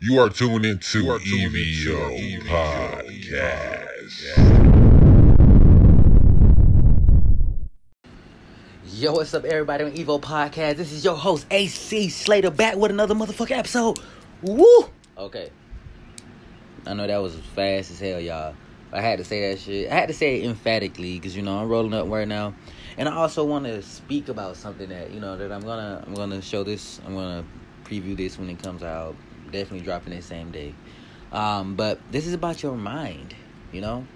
You are tuned into EVO Podcast. Yo, what's up, everybody on Evo Podcast? This is your host, AC Slater, back with another motherfucking episode. Woo! Okay. I know that was fast as hell, y'all. I had to say that shit. I had to say it emphatically because you know I'm rolling up right now, and I also want to speak about something that you know that I'm gonna I'm gonna show this. I'm gonna preview this when it comes out. Definitely dropping it same day. Um, but this is about your mind. You know,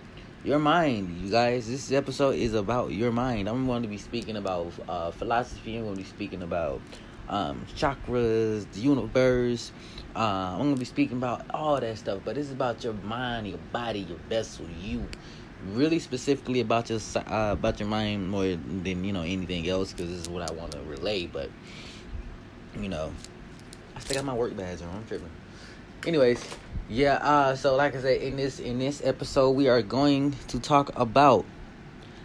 your mind, you guys. This episode is about your mind. I'm going to be speaking about uh, philosophy. I'm going to be speaking about um, chakras, the universe. Uh, I'm going to be speaking about all that stuff. But this is about your mind, your body, your vessel, you. Really specifically about your uh, about your mind more than you know anything else because this is what I want to relay. But you know, still got my work badge on. I'm tripping. Anyways, yeah. Uh, so like I said, in this in this episode, we are going to talk about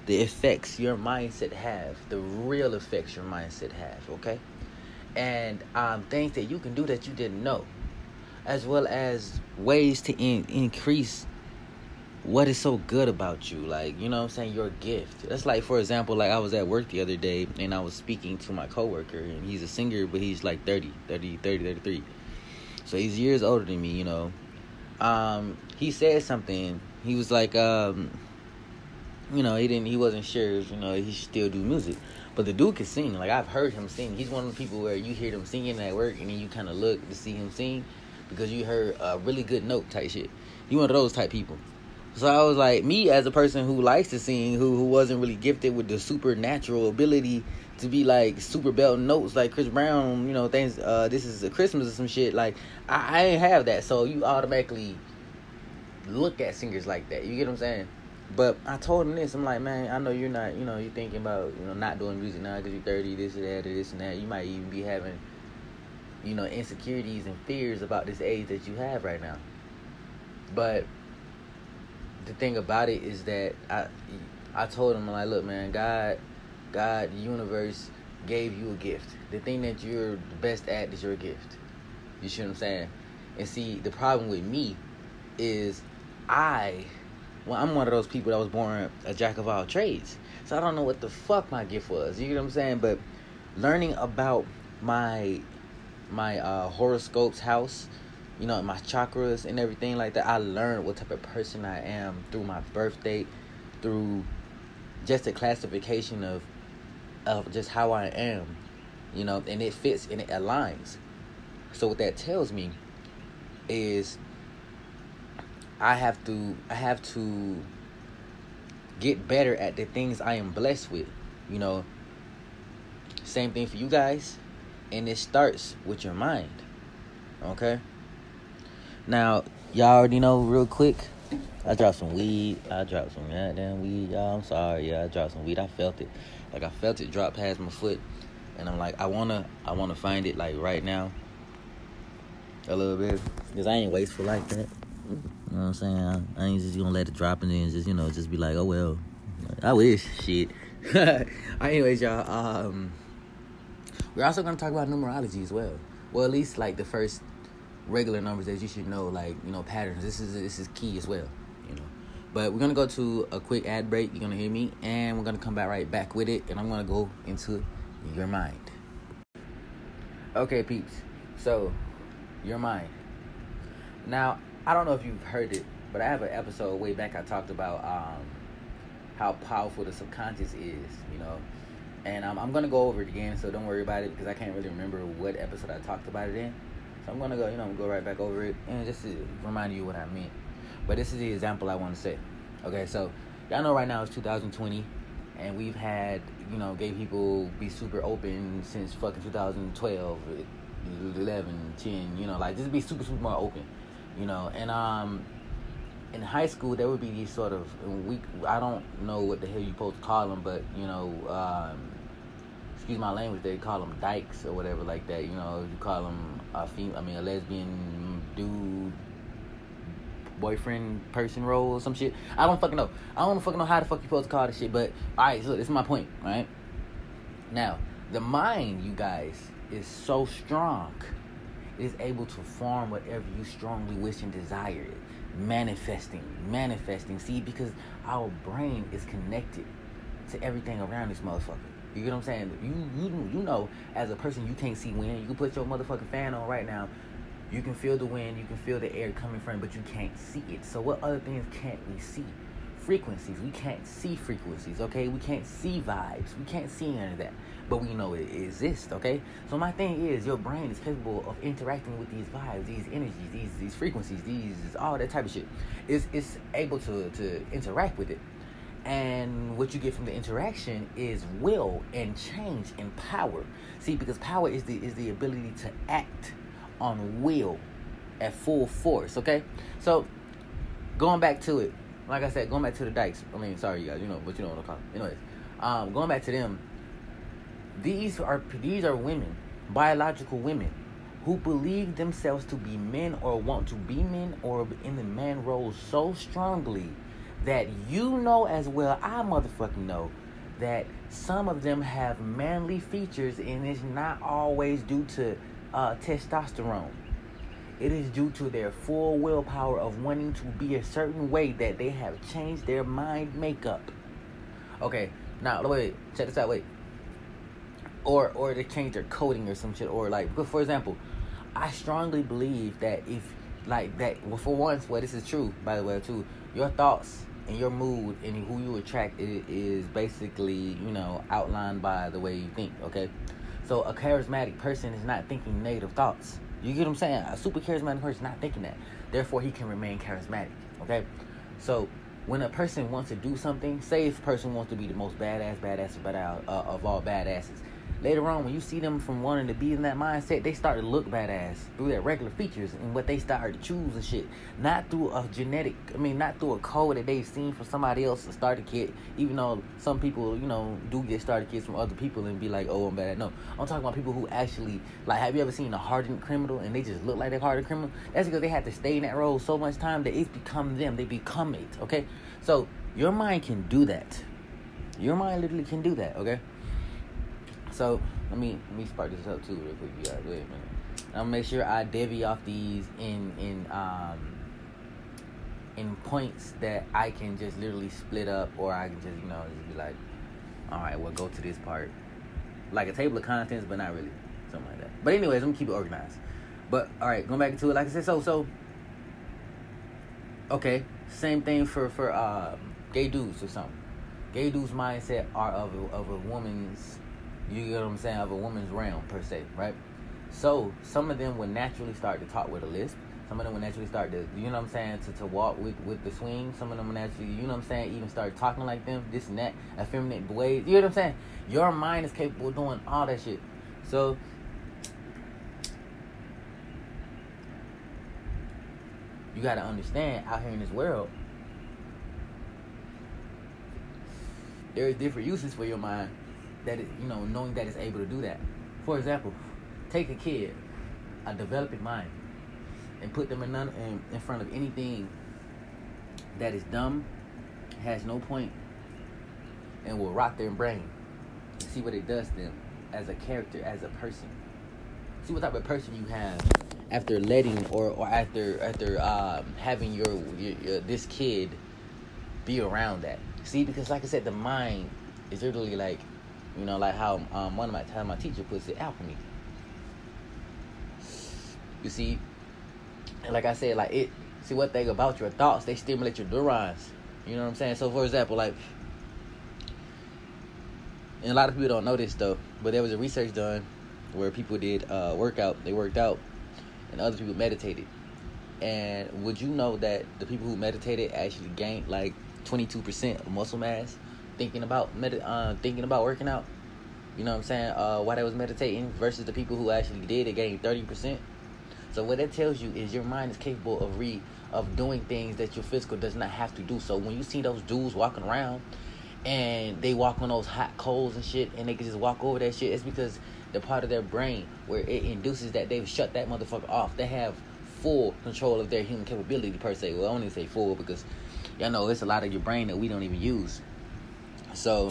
the effects your mindset have, the real effects your mindset have. Okay, and um, things that you can do that you didn't know, as well as ways to in- increase what is so good about you? Like you know what i'm saying? Your gift. That's like for example like i was at work the other day and i was speaking to my coworker and he's a singer but he's like 30 30 30 33 so he's years older than me you know. Um he said something. He was like um you know he didn't he wasn't sure if, you know he should still do music. But the dude can sing. Like i've heard him sing. He's one of the people where you hear them singing at work and then you kind of look to see him sing because you heard a really good note type shit. You one of those type people so I was like, me as a person who likes to sing, who who wasn't really gifted with the supernatural ability to be like super belt notes like Chris Brown, you know, things. Uh, this is a Christmas or some shit. Like I, I ain't have that, so you automatically look at singers like that. You get what I'm saying? But I told him this. I'm like, man, I know you're not, you know, you're thinking about, you know, not doing music now because you're 30, this and that, or this and that. You might even be having, you know, insecurities and fears about this age that you have right now. But the thing about it is that I I told him like, look, man, God, God, the universe gave you a gift. The thing that you're the best at is your gift. You see what I'm saying? And see, the problem with me is I, well, I'm one of those people that was born a jack of all trades. So I don't know what the fuck my gift was. You get what I'm saying? But learning about my my uh, horoscopes house you know, my chakras and everything like that. I learned what type of person I am through my birth date, through just a classification of of just how I am, you know, and it fits and it aligns. So what that tells me is I have to I have to get better at the things I am blessed with, you know. Same thing for you guys, and it starts with your mind. Okay? Now, y'all already know real quick. I dropped some weed. I dropped some goddamn weed, y'all. I'm sorry, yeah. I dropped some weed. I felt it, like I felt it drop past my foot, and I'm like, I wanna, I wanna find it like right now, a little bit, cause I ain't wasteful like that. You know what I'm saying? I, ain't just gonna let it drop and then just you know just be like, oh well. I wish shit. Anyways, y'all. Um, we're also gonna talk about numerology as well. Well, at least like the first regular numbers that you should know, like you know patterns. This is this is key as well, you know. But we're gonna go to a quick ad break. You're gonna hear me, and we're gonna come back right back with it, and I'm gonna go into your mind. Okay, peeps. So, your mind. Now, I don't know if you've heard it, but I have an episode way back. I talked about um, how powerful the subconscious is, you know. And um, I'm gonna go over it again, so don't worry about it because I can't really remember what episode I talked about it in. So I'm gonna go, you know, go right back over it and just to remind you what I meant. But this is the example I want to say. Okay, so y'all know right now it's 2020, and we've had, you know, gay people be super open since fucking 2012, 11, 10, you know, like just be super, super more open, you know. And um, in high school there would be these sort of we I don't know what the hell you're supposed to call them, but you know. Um, excuse my language, they call them dykes or whatever like that. You know, you call them a fem- I mean, a lesbian dude, boyfriend, person role or some shit. I don't fucking know. I don't fucking know how the fuck you supposed to call this shit. But all right, so this is my point. Right now, the mind, you guys, is so strong. It is able to form whatever you strongly wish and desire. Manifesting, manifesting. See, because our brain is connected to everything around this motherfucker. You get what I'm saying? You you you know, as a person, you can't see wind. You can put your motherfucking fan on right now. You can feel the wind. You can feel the air coming from, but you can't see it. So what other things can't we see? Frequencies. We can't see frequencies. Okay, we can't see vibes. We can't see any of that, but we know it exists. Okay. So my thing is, your brain is capable of interacting with these vibes, these energies, these these frequencies, these all that type of shit. It's it's able to to interact with it and what you get from the interaction is will and change and power. See because power is the is the ability to act on will at full force okay? So going back to it like i said going back to the dykes i mean sorry you guys you know but you know what i'm calling anyways um going back to them these are these are women biological women who believe themselves to be men or want to be men or in the man role so strongly that you know as well I motherfucking know that some of them have manly features and it's not always due to uh, testosterone. It is due to their full willpower of wanting to be a certain way that they have changed their mind makeup. Okay, now wait, check this out. Wait, or or they change their coding or some shit, or like, for example, I strongly believe that if like that, well, for once, well, this is true by the way too. Your thoughts and your mood and who you attract is basically you know outlined by the way you think okay? So a charismatic person is not thinking negative thoughts. You get what i'm saying? A super charismatic person is not thinking that. Therefore he can remain charismatic okay? So when a person wants to do something say if a person wants to be the most badass badass of all badasses later on when you see them from wanting to be in that mindset they start to look badass through their regular features and what they start to choose and shit. Not through a genetic i mean not through a code that they've seen from somebody else to start a kid even though some people you know do get started kids from other people and be like oh i'm bad. No i'm talking about people who actually like have you ever seen a hardened criminal and they just look like they're hardened criminal? That's because they had to stay in that role so much time that it's become them. They become it okay? So your mind can do that. Your mind literally can do that okay so let me let me spark this up too real quick. You guys, wait a minute. I'm gonna make sure I divvy off these in in um in points that I can just literally split up, or I can just you know just be like, all right, well go to this part, like a table of contents, but not really something like that. But anyways, I'm gonna keep it organized. But all right, going back into it, like I said, so so okay, same thing for for um, gay dudes or something. Gay dudes' mindset are of a, of a woman's you get what I'm saying? Of a woman's realm per se, right? So some of them would naturally start to talk with a lisp. Some of them would naturally start to, you know what I'm saying, to, to walk with, with the swing. Some of them would naturally, you know what I'm saying, even start talking like them, this and that, effeminate ways. You know what I'm saying? Your mind is capable of doing all that shit. So you got to understand out here in this world, there is different uses for your mind that it, you know, knowing that it's able to do that. For example, take a kid, a developing mind, and put them in, none, in, in front of anything that is dumb, has no point, and will rot their brain. See what it does to them as a character, as a person. See what type of person you have after letting or, or after after um, having your, your, your this kid be around that. See, because like I said, the mind is literally like you know, like how um, one of my time my teacher puts it, alchemy. You see, and like I said, like it. See what thing about your thoughts? They stimulate your neurons. You know what I'm saying? So, for example, like, and a lot of people don't know this though, but there was a research done where people did uh, workout. They worked out, and other people meditated. And would you know that the people who meditated actually gained like 22% of muscle mass? Thinking about med- uh, thinking about working out. You know what I'm saying? Uh, while they was meditating versus the people who actually did it gained thirty percent. So what that tells you is your mind is capable of re of doing things that your physical does not have to do. So when you see those dudes walking around and they walk on those hot coals and shit and they can just walk over that shit, it's because the part of their brain where it induces that they've shut that motherfucker off. They have full control of their human capability per se. Well, I only say full because y'all know it's a lot of your brain that we don't even use. So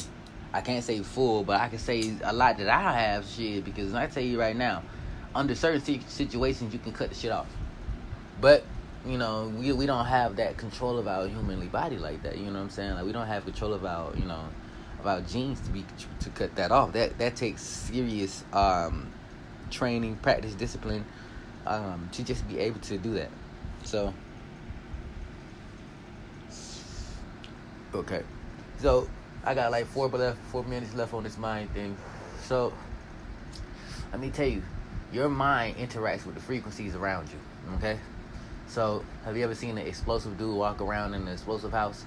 I can't say full, but I can say a lot that I have shit because I tell you right now, under certain situations you can cut the shit off. But you know, we we don't have that control of our humanly body like that. You know what I'm saying? Like we don't have control of our you know of our genes to be to cut that off. That that takes serious um, training, practice, discipline um, to just be able to do that. So okay, so I got like four left, four minutes left on this mind thing. So let me tell you, your mind interacts with the frequencies around you. Okay. So, have you ever seen an explosive dude walk around in an explosive house?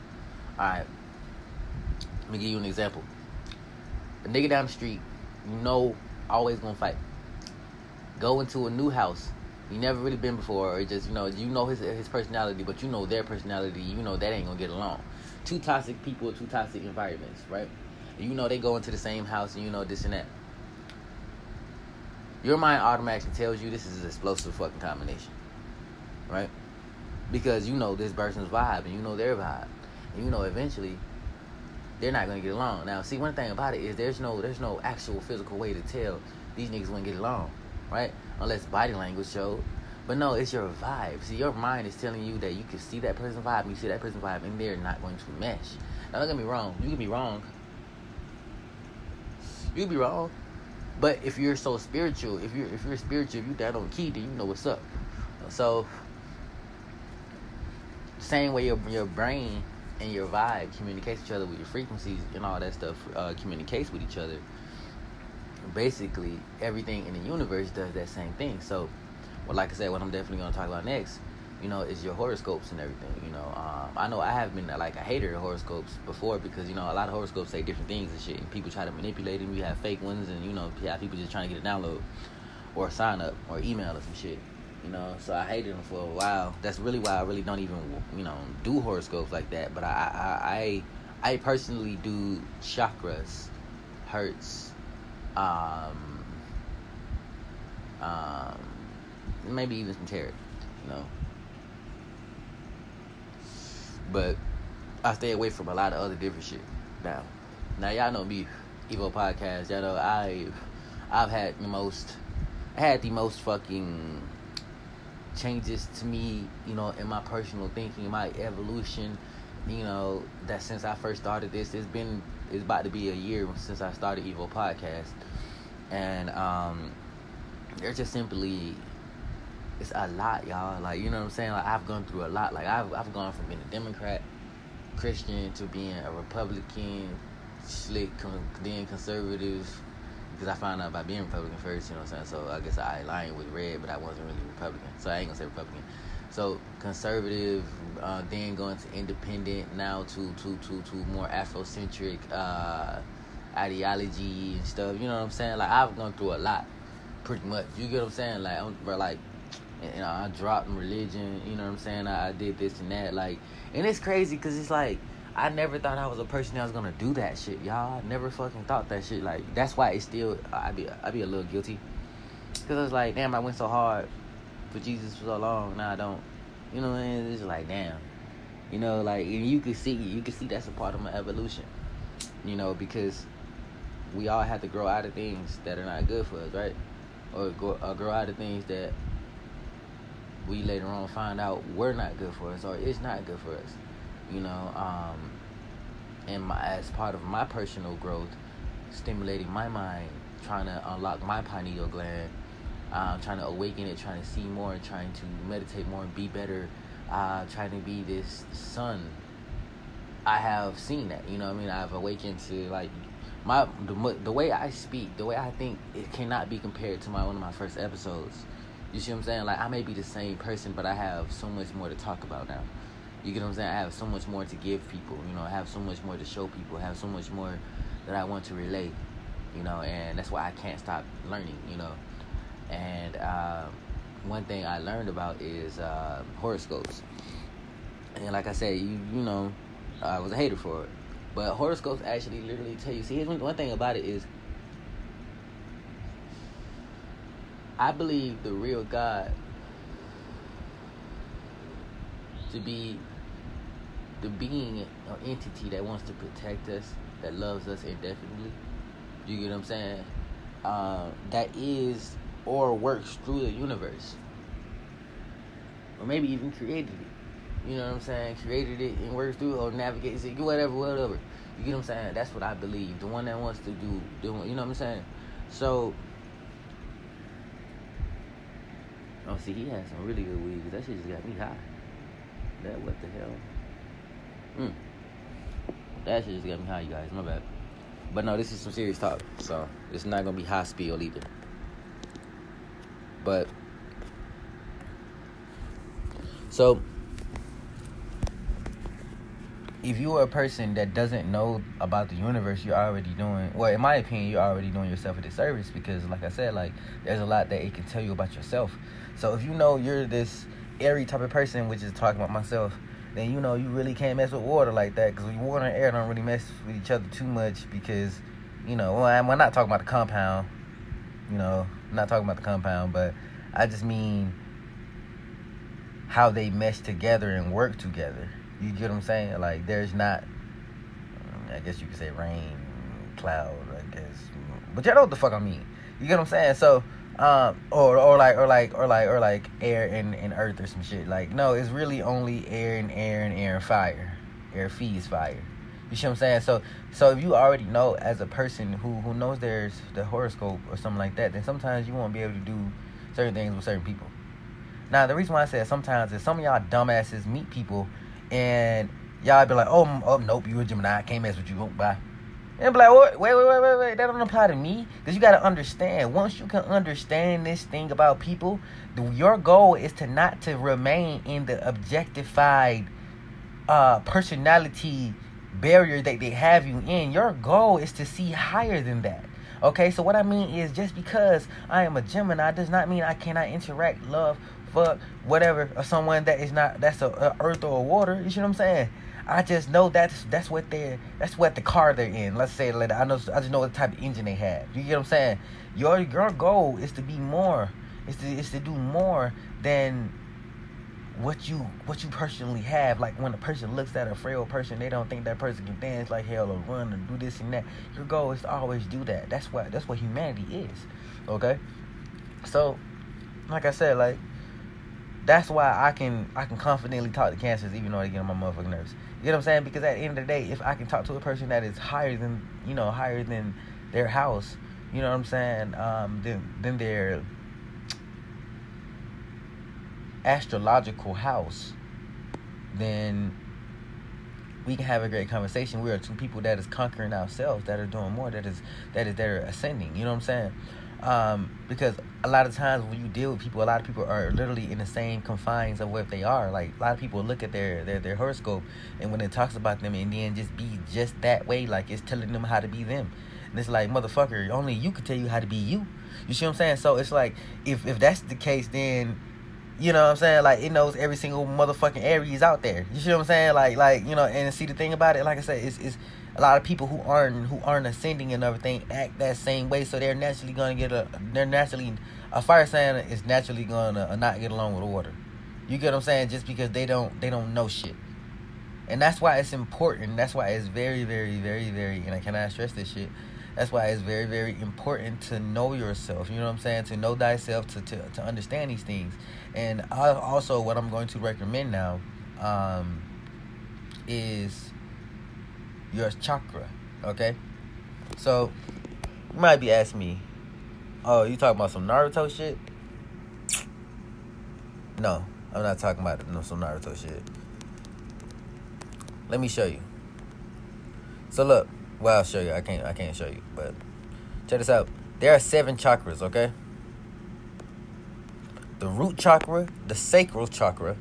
Alright. Let me give you an example. A nigga down the street, you know, always gonna fight. Go into a new house you never really been before, or just you know, you know his his personality, but you know their personality. You know that ain't gonna get along. Two toxic people, two toxic environments, right? You know they go into the same house, and you know this and that. Your mind automatically tells you this is an explosive fucking combination right? Because you know this person's vibe and you know their vibe, and you know eventually they're not gonna get along. Now, see, one thing about it is there's no there's no actual physical way to tell these niggas wouldn't get along, right? Unless body language showed. But no, it's your vibe. See, your mind is telling you that you can see that person's vibe, and you see that person's vibe, and they're not going to mesh. Now, don't get me wrong. You can be wrong. You can be wrong. But if you're so spiritual, if you're if you're spiritual, if you that on key, then you know what's up. So same way your your brain and your vibe communicates each other with your frequencies and all that stuff uh, communicates with each other. Basically, everything in the universe does that same thing. So, like I said, what I'm definitely gonna talk about next, you know, is your horoscopes and everything. You know, um, I know I have been like a hater of horoscopes before because you know a lot of horoscopes say different things and shit, and people try to manipulate them. You have fake ones, and you know, you have people just trying to get a download or sign up or email or some shit. You know, so I hated them for a while. That's really why I really don't even, you know, do horoscopes like that. But I, I, I, I personally do chakras, hertz, um, um, maybe even some tarot. You know, but I stay away from a lot of other different shit. Now, now y'all know me, Evo Podcast. Y'all know I, I've had the most, I had the most fucking changes to me, you know, in my personal thinking, my evolution, you know, that since I first started this, it's been it's about to be a year since I started Evo Podcast. And um there's just simply it's a lot, y'all. Like, you know what I'm saying? Like I've gone through a lot. Like I've I've gone from being a Democrat, Christian to being a Republican, slick, then conservative, because I found out by being Republican first, you know what I'm saying? So I guess I aligned with red, but I wasn't really Republican. So I ain't gonna say Republican. So conservative, uh, then going to independent, now to to to to more Afrocentric uh, ideology and stuff. You know what I'm saying? Like I've gone through a lot, pretty much. You get what I'm saying? Like I'm, like know, I dropped religion. You know what I'm saying? I, I did this and that. Like, and it's crazy because it's like I never thought I was a person that was gonna do that shit, y'all. I never fucking thought that shit. Like that's why it's still I be I be a little guilty, cause I was like, damn, I went so hard for Jesus for so long. Now I don't. You know, what I mean? it's like damn. You know, like and you can see you can see that's a part of my evolution. You know, because we all have to grow out of things that are not good for us, right? Or, or grow out of things that we later on find out we're not good for us or it's not good for us you know, um, and my as part of my personal growth, stimulating my mind, trying to unlock my pineal gland, uh, trying to awaken it, trying to see more, trying to meditate more be better, uh, trying to be this sun. I have seen that, you know. I mean, I've awakened to like my the, the way I speak, the way I think, it cannot be compared to my one of my first episodes. You see what I'm saying? Like I may be the same person, but I have so much more to talk about now. You get what I'm saying? I have so much more to give people. You know, I have so much more to show people. I have so much more that I want to relate. You know, and that's why I can't stop learning. You know, and uh, one thing I learned about is uh, horoscopes. And like I said, you you know, I was a hater for it, but horoscopes actually literally tell you. See, here's one, one thing about it is. I believe the real God to be the being or entity that wants to protect us, that loves us indefinitely. You get what I'm saying? Uh, that is or works through the universe. Or maybe even created it. You know what I'm saying? Created it and works through or navigates it, whatever, whatever. You get what I'm saying? That's what I believe. The one that wants to do, doing, you know what I'm saying? So, oh, see, he has some really good weed. That shit just got me high. That what the hell? Mm. That shit just got me high, you guys. My bad. But no, this is some serious talk. So it's not gonna be high spiel either. But so if you are a person that doesn't know about the universe, you're already doing well. In my opinion, you're already doing yourself a disservice because, like I said, like there's a lot that it can tell you about yourself. So if you know you're this airy type of person, which is talking about myself, then you know you really can't mess with water like that because water and air don't really mess with each other too much because, you know, well, I'm, not talking about the compound. You know, I'm not talking about the compound, but I just mean how they mesh together and work together. You get what I'm saying? Like, there's not, I guess you could say rain, cloud, I guess. But y'all know what the fuck I mean. You get what I'm saying? So, um, or or like or like or like or like air and, and earth or some shit. Like no, it's really only air and air and air and fire. Air feeds fire. You see what I'm saying? So so if you already know as a person who who knows there's the horoscope or something like that, then sometimes you won't be able to do certain things with certain people. Now the reason why I said sometimes is some of y'all dumbasses meet people and y'all be like, oh, oh nope, you a Gemini, I can't mess with you, bye. And be like, wait, wait, wait, wait, wait, that don't apply to me. Because you got to understand, once you can understand this thing about people, your goal is to not to remain in the objectified uh, personality barrier that they have you in. Your goal is to see higher than that. Okay, so what I mean is just because I am a Gemini does not mean I cannot interact, love, fuck, whatever, or someone that is not, that's a, a earth or a water. You see what I'm saying? I just know that's that's what they're that's what the car they're in. Let's say like I know I just know what type of engine they have. You get what I'm saying? Your your goal is to be more. Is to is to do more than what you what you personally have. Like when a person looks at a frail person, they don't think that person can dance like hell or run or do this and that. Your goal is to always do that. That's what that's what humanity is. Okay? So, like I said, like that's why I can I can confidently talk to cancers even though they get on my motherfucking nerves. You know what I'm saying? Because at the end of the day, if I can talk to a person that is higher than you know higher than their house, you know what I'm saying? Um, then their astrological house, then we can have a great conversation. We are two people that is conquering ourselves, that are doing more, that is that is that are ascending. You know what I'm saying? Um, because a lot of times when you deal with people, a lot of people are literally in the same confines of what they are. Like a lot of people look at their their, their horoscope and when it talks about them and then just be just that way, like it's telling them how to be them. And it's like motherfucker, only you can tell you how to be you. You see what I'm saying? So it's like if if that's the case, then you know what I'm saying? Like it knows every single motherfucking Aries out there. You see what I'm saying? Like like you know, and see the thing about it, like I said, it's it's a lot of people who aren't who aren't ascending and everything act that same way, so they're naturally gonna get a they're naturally a fire sign is naturally gonna not get along with water. You get what I'm saying? Just because they don't they don't know shit. And that's why it's important. That's why it's very, very, very, very and I cannot stress this shit. That's why it's very, very important to know yourself. You know what I'm saying? To know thyself, to to, to understand these things. And I, also, what I'm going to recommend now um, is your chakra. Okay, so you might be asking me, "Oh, you talking about some Naruto shit?" No, I'm not talking about no some Naruto shit. Let me show you. So look, well I'll show you. I can't I can't show you, but check this out. There are seven chakras. Okay. The root chakra, the sacral chakra,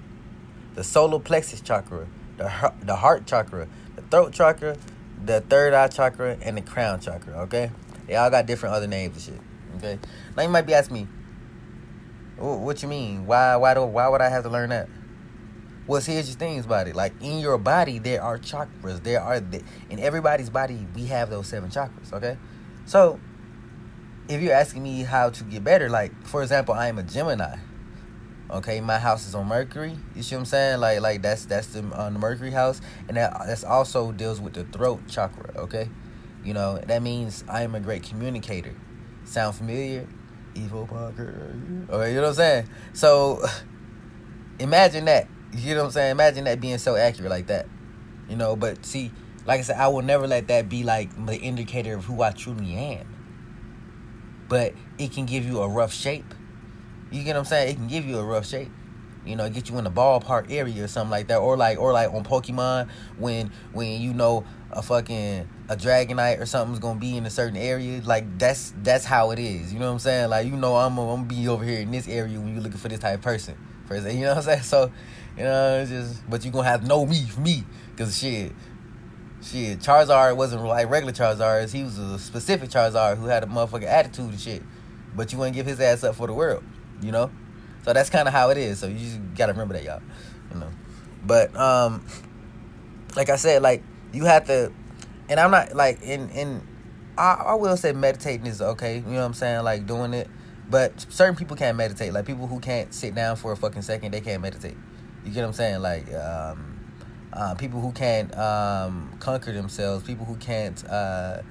the solar plexus chakra, the the heart chakra, throat chakra, the third eye chakra, and the crown chakra. Okay, they all got different other names and shit. Okay, now you might be asking me, what you mean? Why why do why would I have to learn that? Well, here's your things about it. Like in your body, there are chakras. There are in everybody's body, we have those seven chakras. Okay, so if you're asking me how to get better, like for example, I am a Gemini. Okay, my house is on Mercury. You see what I'm saying? Like, like that's that's the on the Mercury house, and that that's also deals with the throat chakra. Okay, you know that means I am a great communicator. Sound familiar? Evo Podcast. Okay, you know what I'm saying? So imagine that. You know what I'm saying? Imagine that being so accurate like that. You know, but see, like I said, I will never let that be like the indicator of who I truly am. But it can give you a rough shape. You get what I'm saying? It can give you a rough shape. You know, get you in the ballpark area or something like that, or like, or like on Pokemon when when you know a fucking a Dragonite or something's gonna be in a certain area. Like that's that's how it is. You know what I'm saying? Like you know, I'm I'm gonna be over here in this area when you're looking for this type of person. For you know what I'm saying? So, you know, it's just but you gonna have to know me for me, cause shit, shit. Charizard wasn't like regular Charizard. He was a specific Charizard who had a motherfucking attitude and shit. But you wouldn't give his ass up for the world. You know. So that's kind of how it is. So you just gotta remember that, y'all. You know. But um, like I said, like you have to, and I'm not like in in. I, I will say meditating is okay. You know what I'm saying? Like doing it, but certain people can't meditate. Like people who can't sit down for a fucking second, they can't meditate. You get what I'm saying? Like um, uh, people who can't um, conquer themselves, people who can't uh,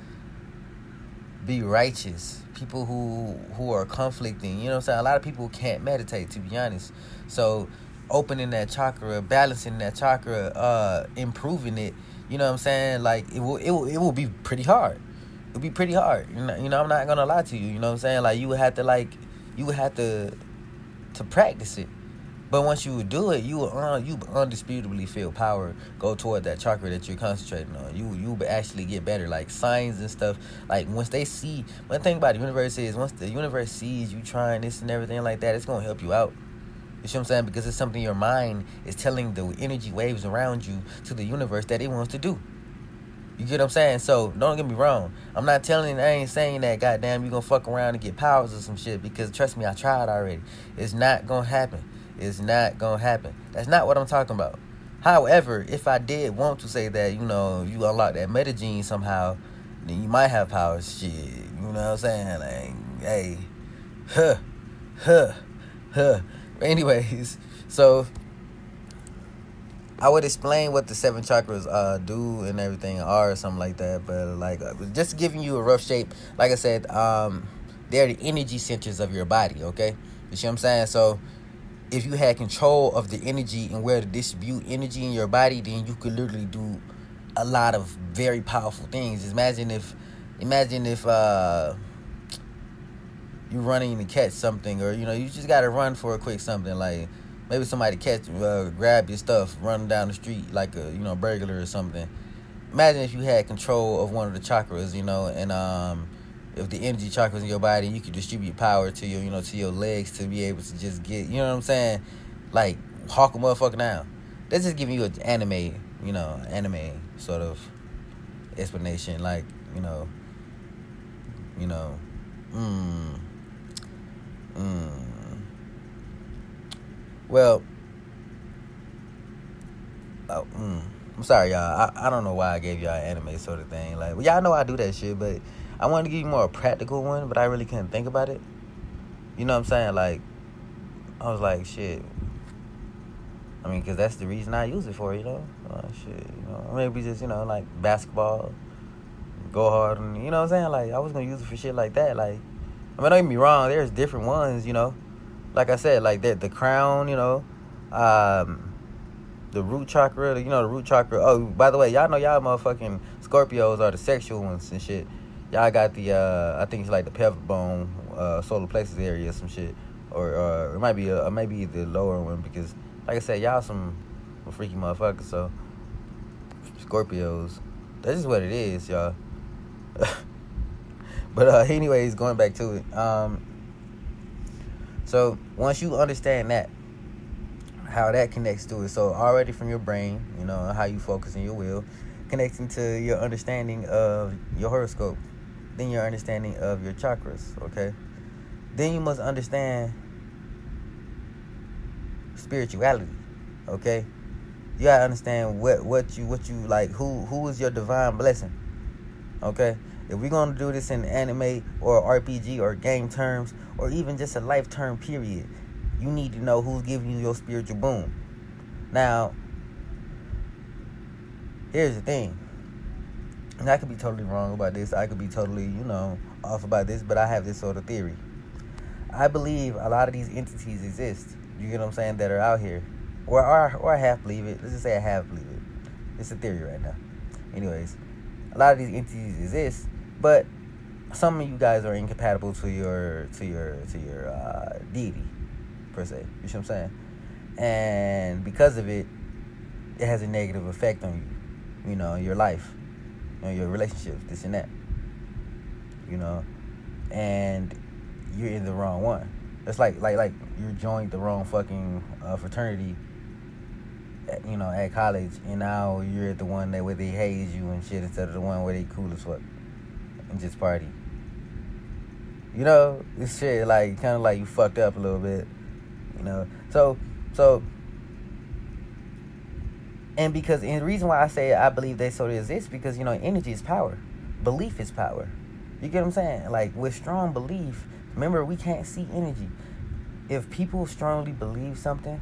be righteous, people who who are conflicting. You know what I'm saying? A lot of people can't meditate, to be honest. So opening that chakra, balancing that chakra, uh, improving it. You know what I'm saying? Like it will, it will, it will be pretty hard. It'll be pretty hard. You know, you know, I'm not gonna lie to you. You know what I'm saying? Like you would have to like, you would have to, to practice it. But once you do it, you will uh, you undisputably feel power go toward that chakra that you're concentrating on. You you actually get better, like signs and stuff. Like once they see, one thing about the universe is once the universe sees you trying this and everything like that, it's gonna help you out. You see what I'm saying? Because it's something your mind is telling the energy waves around you to the universe that it wants to do. You get what I'm saying? So don't get me wrong. I'm not telling, I ain't saying that. Goddamn, you gonna fuck around and get powers or some shit. Because trust me, I tried already. It's not gonna happen. It's not gonna happen. That's not what I'm talking about. However, if I did want to say that, you know, you unlock that meta gene somehow, then you might have powers. Shit, you know what I'm saying? Like, hey, huh, huh, huh. Anyways, so I would explain what the seven chakras uh, do and everything are or something like that. But like, uh, just giving you a rough shape. Like I said, um, they're the energy centers of your body. Okay, you see what I'm saying? So if you had control of the energy and where to distribute energy in your body, then you could literally do a lot of very powerful things. Imagine if, imagine if uh, you running to catch something, or you know, you just gotta run for a quick something like maybe somebody catch, uh, grab your stuff, run down the street like a you know burglar or something. Imagine if you had control of one of the chakras, you know, and um, if the energy chakras in your body, you can distribute power to your, you know, to your legs to be able to just get, you know what I'm saying, like hawk a motherfucker down. That's just giving you an anime, you know, anime sort of explanation, like, you know, you know, mm, mm. Well, oh, mm. I'm sorry, y'all. I, I don't know why I gave y'all anime sort of thing. Like, well, y'all know I do that shit, but I wanted to give you more a practical one, but I really couldn't think about it. You know what I'm saying? Like, I was like, shit. I mean, because that's the reason I use it for, you know? Uh, shit, you know? Maybe just, you know, like basketball, go hard, and, you know what I'm saying? Like, I was going to use it for shit like that. Like, I mean, don't get me wrong, there's different ones, you know? Like I said, like the, the crown, you know? Um, the root chakra, you know, the root chakra. Oh, by the way, y'all know y'all motherfucking Scorpios are the sexual ones and shit y'all got the uh, I think it's like the pelvic bone, uh, solar plexus area, some shit, or uh, it might be a, maybe the lower one because, like I said, y'all some, freaky motherfuckers. So Scorpios, that's just what it is, y'all. but uh, anyways, going back to it. Um, so once you understand that, how that connects to it, so already from your brain, you know how you focus in your will, connecting to your understanding of your horoscope then your understanding of your chakras, okay? Then you must understand spirituality, okay? You gotta understand what what you what you like who who is your divine blessing. Okay? If we're gonna do this in anime or RPG or game terms or even just a life term period, you need to know who's giving you your spiritual boom. Now, here's the thing and I could be totally wrong about this. I could be totally, you know, off about this, but I have this sort of theory. I believe a lot of these entities exist. You get what I'm saying? That are out here, or or, or I half believe it. Let's just say I half believe it. It's a theory right now. Anyways, a lot of these entities exist, but some of you guys are incompatible to your to your to your uh, deity per se. You see what I'm saying? And because of it, it has a negative effect on you. You know, your life, know, your relationships, this and that. You know, and you're in the wrong one. It's like like like you joined the wrong fucking uh, fraternity. At, you know, at college, and now you're the one that where they haze you and shit instead of the one where they cool as fuck and just party. You know, this shit like kind of like you fucked up a little bit. You know, so so. And because and the reason why I say I believe they so exist because you know energy is power, belief is power. You get what I'm saying? Like with strong belief, remember we can't see energy. If people strongly believe something,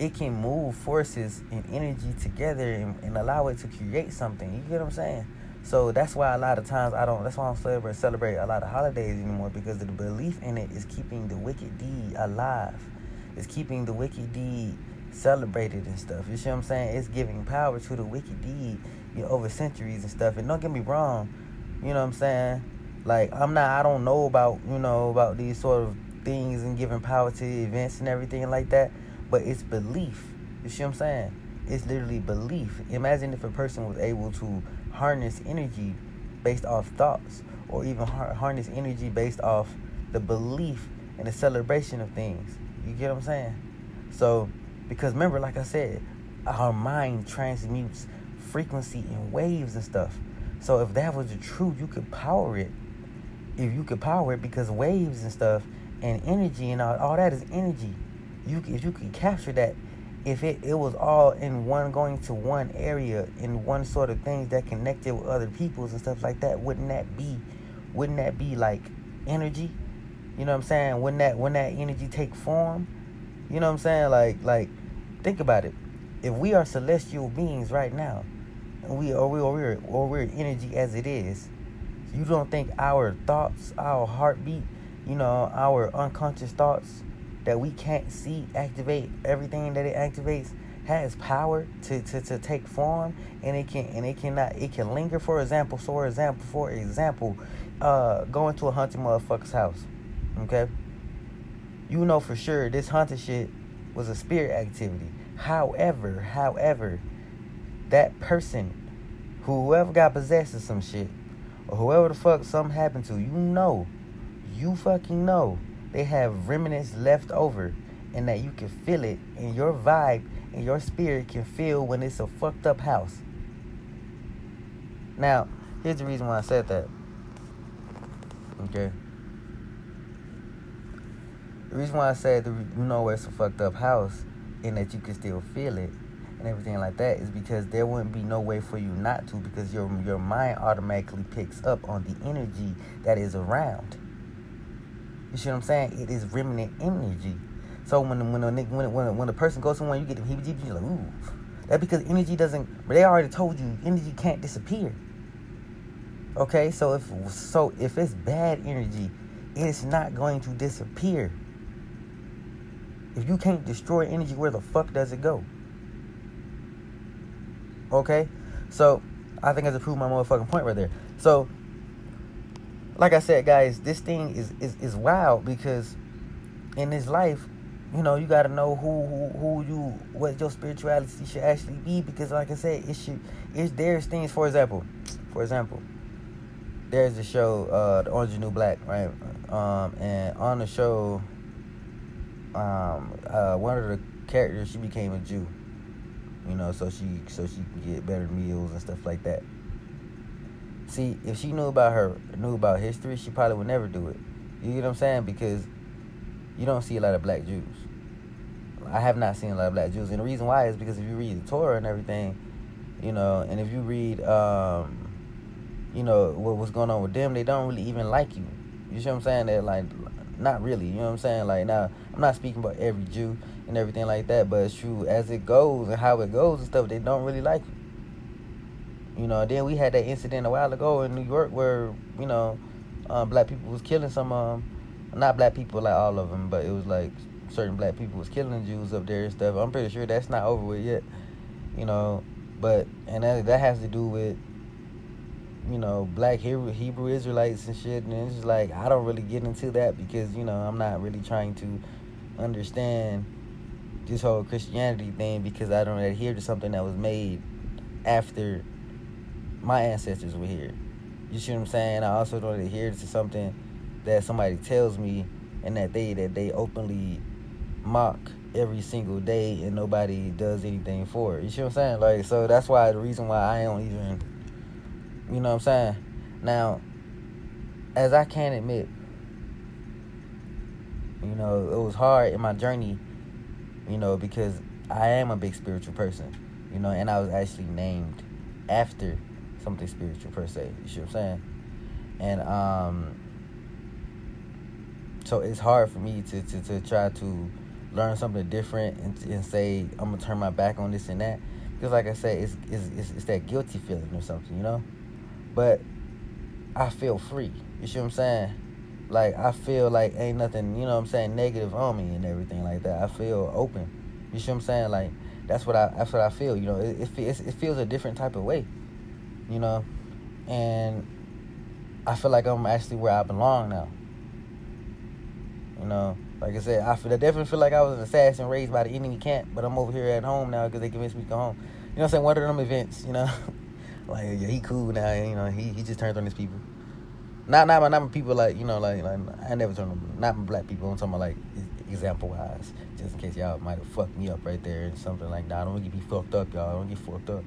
it can move forces and energy together and, and allow it to create something. You get what I'm saying? So that's why a lot of times I don't. That's why I don't celebrate celebrate a lot of holidays anymore because the belief in it is keeping the wicked deed alive. It's keeping the wicked deed celebrated and stuff. You see what I'm saying? It's giving power to the wicked deed you know, over centuries and stuff. And don't get me wrong, you know what I'm saying? Like I'm not. I don't know about you know about these sort of things and giving power to events and everything like that. But it's belief. You see what I'm saying? It's literally belief. Imagine if a person was able to harness energy based off thoughts, or even harness energy based off the belief and the celebration of things. You get what I'm saying? So, because remember, like I said, our mind transmutes frequency in waves and stuff. So if that was the truth, you could power it. If you could power it, because waves and stuff and energy and all, all that is energy. You if you could capture that, if it, it was all in one going to one area in one sort of things that connected with other peoples and stuff like that, wouldn't that be wouldn't that be like energy? You know what I'm saying? Wouldn't that when that energy take form? You know what I'm saying? Like like think about it. If we are celestial beings right now, and we or we or we're or we're energy as it is, you don't think our thoughts, our heartbeat, you know, our unconscious thoughts that we can't see activate everything that it activates has power to, to, to take form and it can and it cannot it can linger for example for example for example uh going to a hunting motherfucker's house okay you know for sure this haunted shit was a spirit activity however however that person whoever got possessed of some shit or whoever the fuck something happened to you know you fucking know they have remnants left over and that you can feel it and your vibe and your spirit can feel when it's a fucked up house. Now, here's the reason why I said that. Okay. The reason why I said the, you know where it's a fucked up house and that you can still feel it and everything like that is because there wouldn't be no way for you not to because your your mind automatically picks up on the energy that is around. You see what I'm saying? It is remnant energy. So when when a when when when a person goes somewhere, you get the heebie-jeebies. You're like, ooh, that's because energy doesn't. They already told you energy can't disappear. Okay, so if so if it's bad energy, it's not going to disappear. If you can't destroy energy, where the fuck does it go? Okay, so I think I just proved my motherfucking point right there. So like I said, guys, this thing is is, is wild because in this life, you know, you got to know who, who who you what your spirituality should actually be because, like I said, it should it's there's things. For example, for example, there's a show, uh, The Orange New Black, right? Um, and on the show, um, uh, one of the characters she became a Jew, you know, so she so she can get better meals and stuff like that. See, if she knew about her knew about history, she probably would never do it. You get what I'm saying? Because you don't see a lot of black Jews. I have not seen a lot of black Jews, and the reason why is because if you read the Torah and everything, you know, and if you read, um, you know, what was going on with them, they don't really even like you. You see what I'm saying? They're like, not really. You know what I'm saying? Like now, I'm not speaking about every Jew and everything like that, but it's true as it goes and how it goes and stuff. They don't really like you. You know, then we had that incident a while ago in New York where you know um, black people was killing some um, not black people like all of them, but it was like certain black people was killing Jews up there and stuff. I'm pretty sure that's not over with yet, you know. But and that that has to do with you know black Hebrew, Hebrew Israelites and shit. And it's just like I don't really get into that because you know I'm not really trying to understand this whole Christianity thing because I don't adhere to something that was made after my ancestors were here. You see what I'm saying? I also don't adhere to something that somebody tells me and that they that they openly mock every single day and nobody does anything for it. You see what I'm saying? Like so that's why the reason why I don't even you know what I'm saying? Now as I can admit, you know, it was hard in my journey, you know, because I am a big spiritual person, you know, and I was actually named after something spiritual per se. You see what I'm saying? And um so it's hard for me to, to, to try to learn something different and, and say I'm gonna turn my back on this and that because like I said it's, it's, it's, it's that guilty feeling or something you know but I feel free. You see what I'm saying? Like I feel like ain't nothing you know what I'm saying negative on me and everything like that. I feel open. You see what I'm saying? Like that's what I that's what I feel you know? It, it, it feels a different type of way you know? And I feel like I'm actually where I belong now. You know, like I said, I, feel, I definitely feel like I was an assassin raised by the enemy camp, but I'm over here at home now because they convinced me to go home. You know what I'm saying? One of them events, you know, like yeah, he cool now. You know, he he just turned on his people. Not not my not my people like you know like, like I never turned on not my black people. I'm talking about like example wise, just in case y'all might have fucked me up right there and something like that. I don't want to get fucked up, y'all. Don't get fucked up.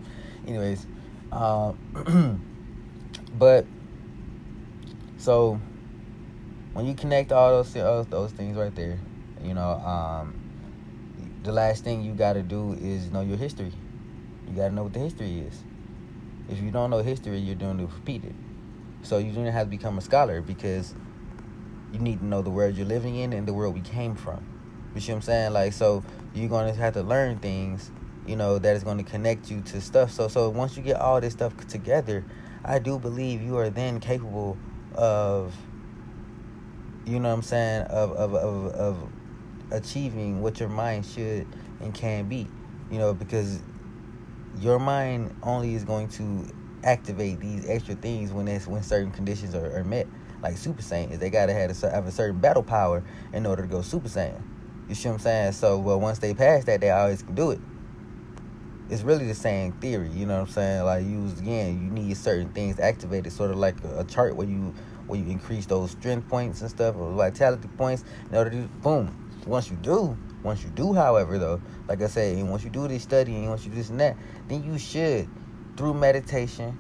Anyways, um, but so when you connect all those those, those things right there, you know, um, the last thing you got to do is know your history. You got to know what the history is. If you don't know history, you're doing to repeat it. So you don't have to become a scholar because you need to know the world you're living in and the world we came from. You see what I'm saying? Like, so you're going to have to learn things, you know, that is going to connect you to stuff. So, so once you get all this stuff together, I do believe you are then capable of you know what I'm saying, of, of, of, of achieving what your mind should and can be. You know, because your mind only is going to activate these extra things when it's when certain conditions are, are met. Like Super Saiyan, is they gotta have a, have a certain battle power in order to go Super Saiyan. You see what I'm saying? So, well, once they pass that, they always can do it. It's really the same theory, you know what I'm saying? Like, use again, you need certain things activated, sort of like a, a chart where you where you increase those strength points and stuff or vitality points in order to boom. Once you do, once you do, however, though, like I said, and once you do this studying, once you do this and that, then you should, through meditation,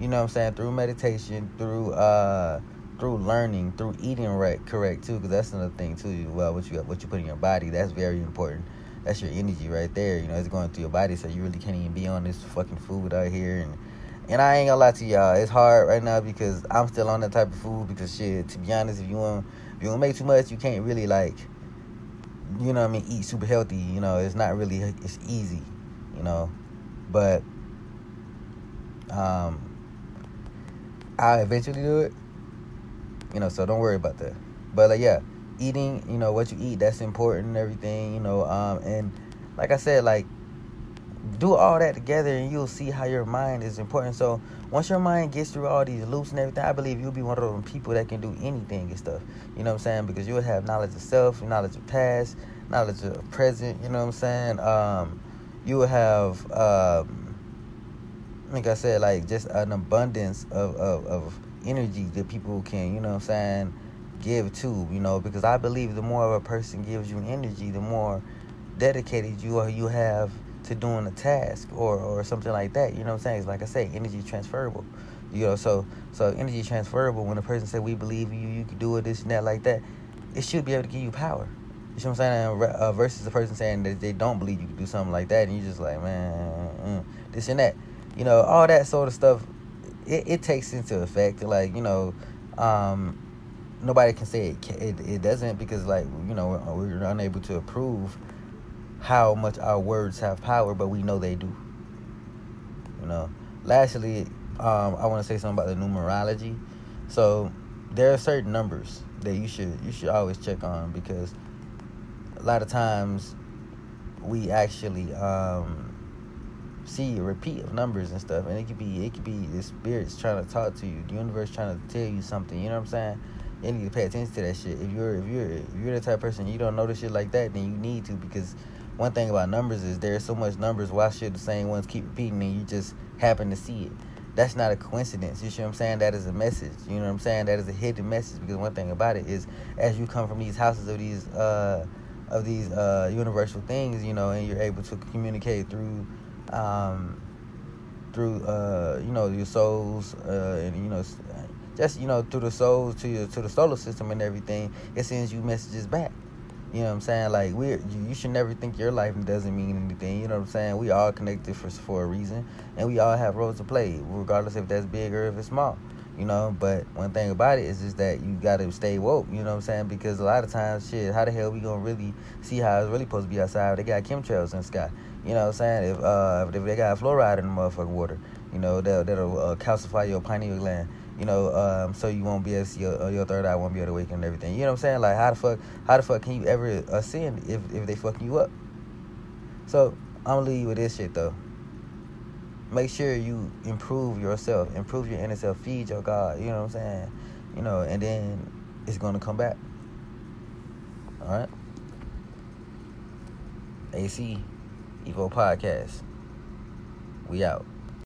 you know what I'm saying, through meditation, through uh through learning, through eating right, correct too, because that's another thing too. Well, what you what you put in your body, that's very important. That's your energy right there. You know, it's going through your body, so you really can't even be on this fucking food out here and and I ain't gonna lie to y'all, it's hard right now because I'm still on that type of food. Because shit, to be honest, if you want, if you to make too much, you can't really like, you know, I mean, eat super healthy. You know, it's not really, it's easy, you know, but um, I eventually do it. You know, so don't worry about that. But like, yeah, eating, you know, what you eat, that's important and everything. You know, um, and like I said, like do all that together and you'll see how your mind is important. So once your mind gets through all these loops and everything, I believe you'll be one of those people that can do anything and stuff. You know what I'm saying? Because you'll have knowledge of self, knowledge of past, knowledge of present, you know what I'm saying? Um, you will have um, like I said, like just an abundance of, of, of energy that people can, you know what I'm saying, give to, you know, because I believe the more of a person gives you energy, the more dedicated you are you have to doing a task or, or something like that. You know what I'm saying? It's like I say, energy transferable. You know, so so energy transferable. When a person say we believe you, you can do it, this and that, like that, it should be able to give you power. You know what I'm saying? Uh, versus a person saying that they don't believe you can do something like that, and you just like, man, mm, this and that. You know, all that sort of stuff. It, it takes into effect. Like you know, um, nobody can say it, it, it doesn't because like you know we're, we're unable to approve how much our words have power, but we know they do. You know. Lastly, um, I want to say something about the numerology. So, there are certain numbers that you should you should always check on because a lot of times we actually um, see a repeat of numbers and stuff, and it could be it could be the spirits trying to talk to you, the universe trying to tell you something. You know what I'm saying? You need to pay attention to that shit. If you're if you're if you're the type of person you don't notice shit like that, then you need to because one thing about numbers is there's so much numbers. Why should the same ones keep repeating and you just happen to see it? That's not a coincidence. You see what I'm saying? That is a message. You know what I'm saying? That is a hidden message because one thing about it is as you come from these houses of these uh of these uh universal things, you know, and you're able to communicate through um through uh you know your souls uh and you know just you know through the souls to your to the solar system and everything it sends you messages back you know what i'm saying? Like we you, should never think your life doesn't mean anything. You know what i'm saying? We all connected for for a reason and we all have roles to play regardless if that's big or if it's small you know? But one thing about it is just that you gotta stay woke you know what i'm saying? Because a lot of times shit how the hell we gonna really see how it's really supposed to be outside? They got chemtrails in the sky you know what I'm saying? If uh if they got fluoride in the motherfucking water, you know, that that'll uh, calcify your pineal gland. You know, um, so you won't be see your, uh, your third eye won't be able to awaken and everything. You know what I'm saying? Like how the fuck how the fuck can you ever ascend if if they fucking you up? So I'm gonna leave you with this shit though. Make sure you improve yourself, improve your inner self, feed your God. You know what I'm saying? You know, and then it's gonna come back. All right. AC Evo Podcast. We out.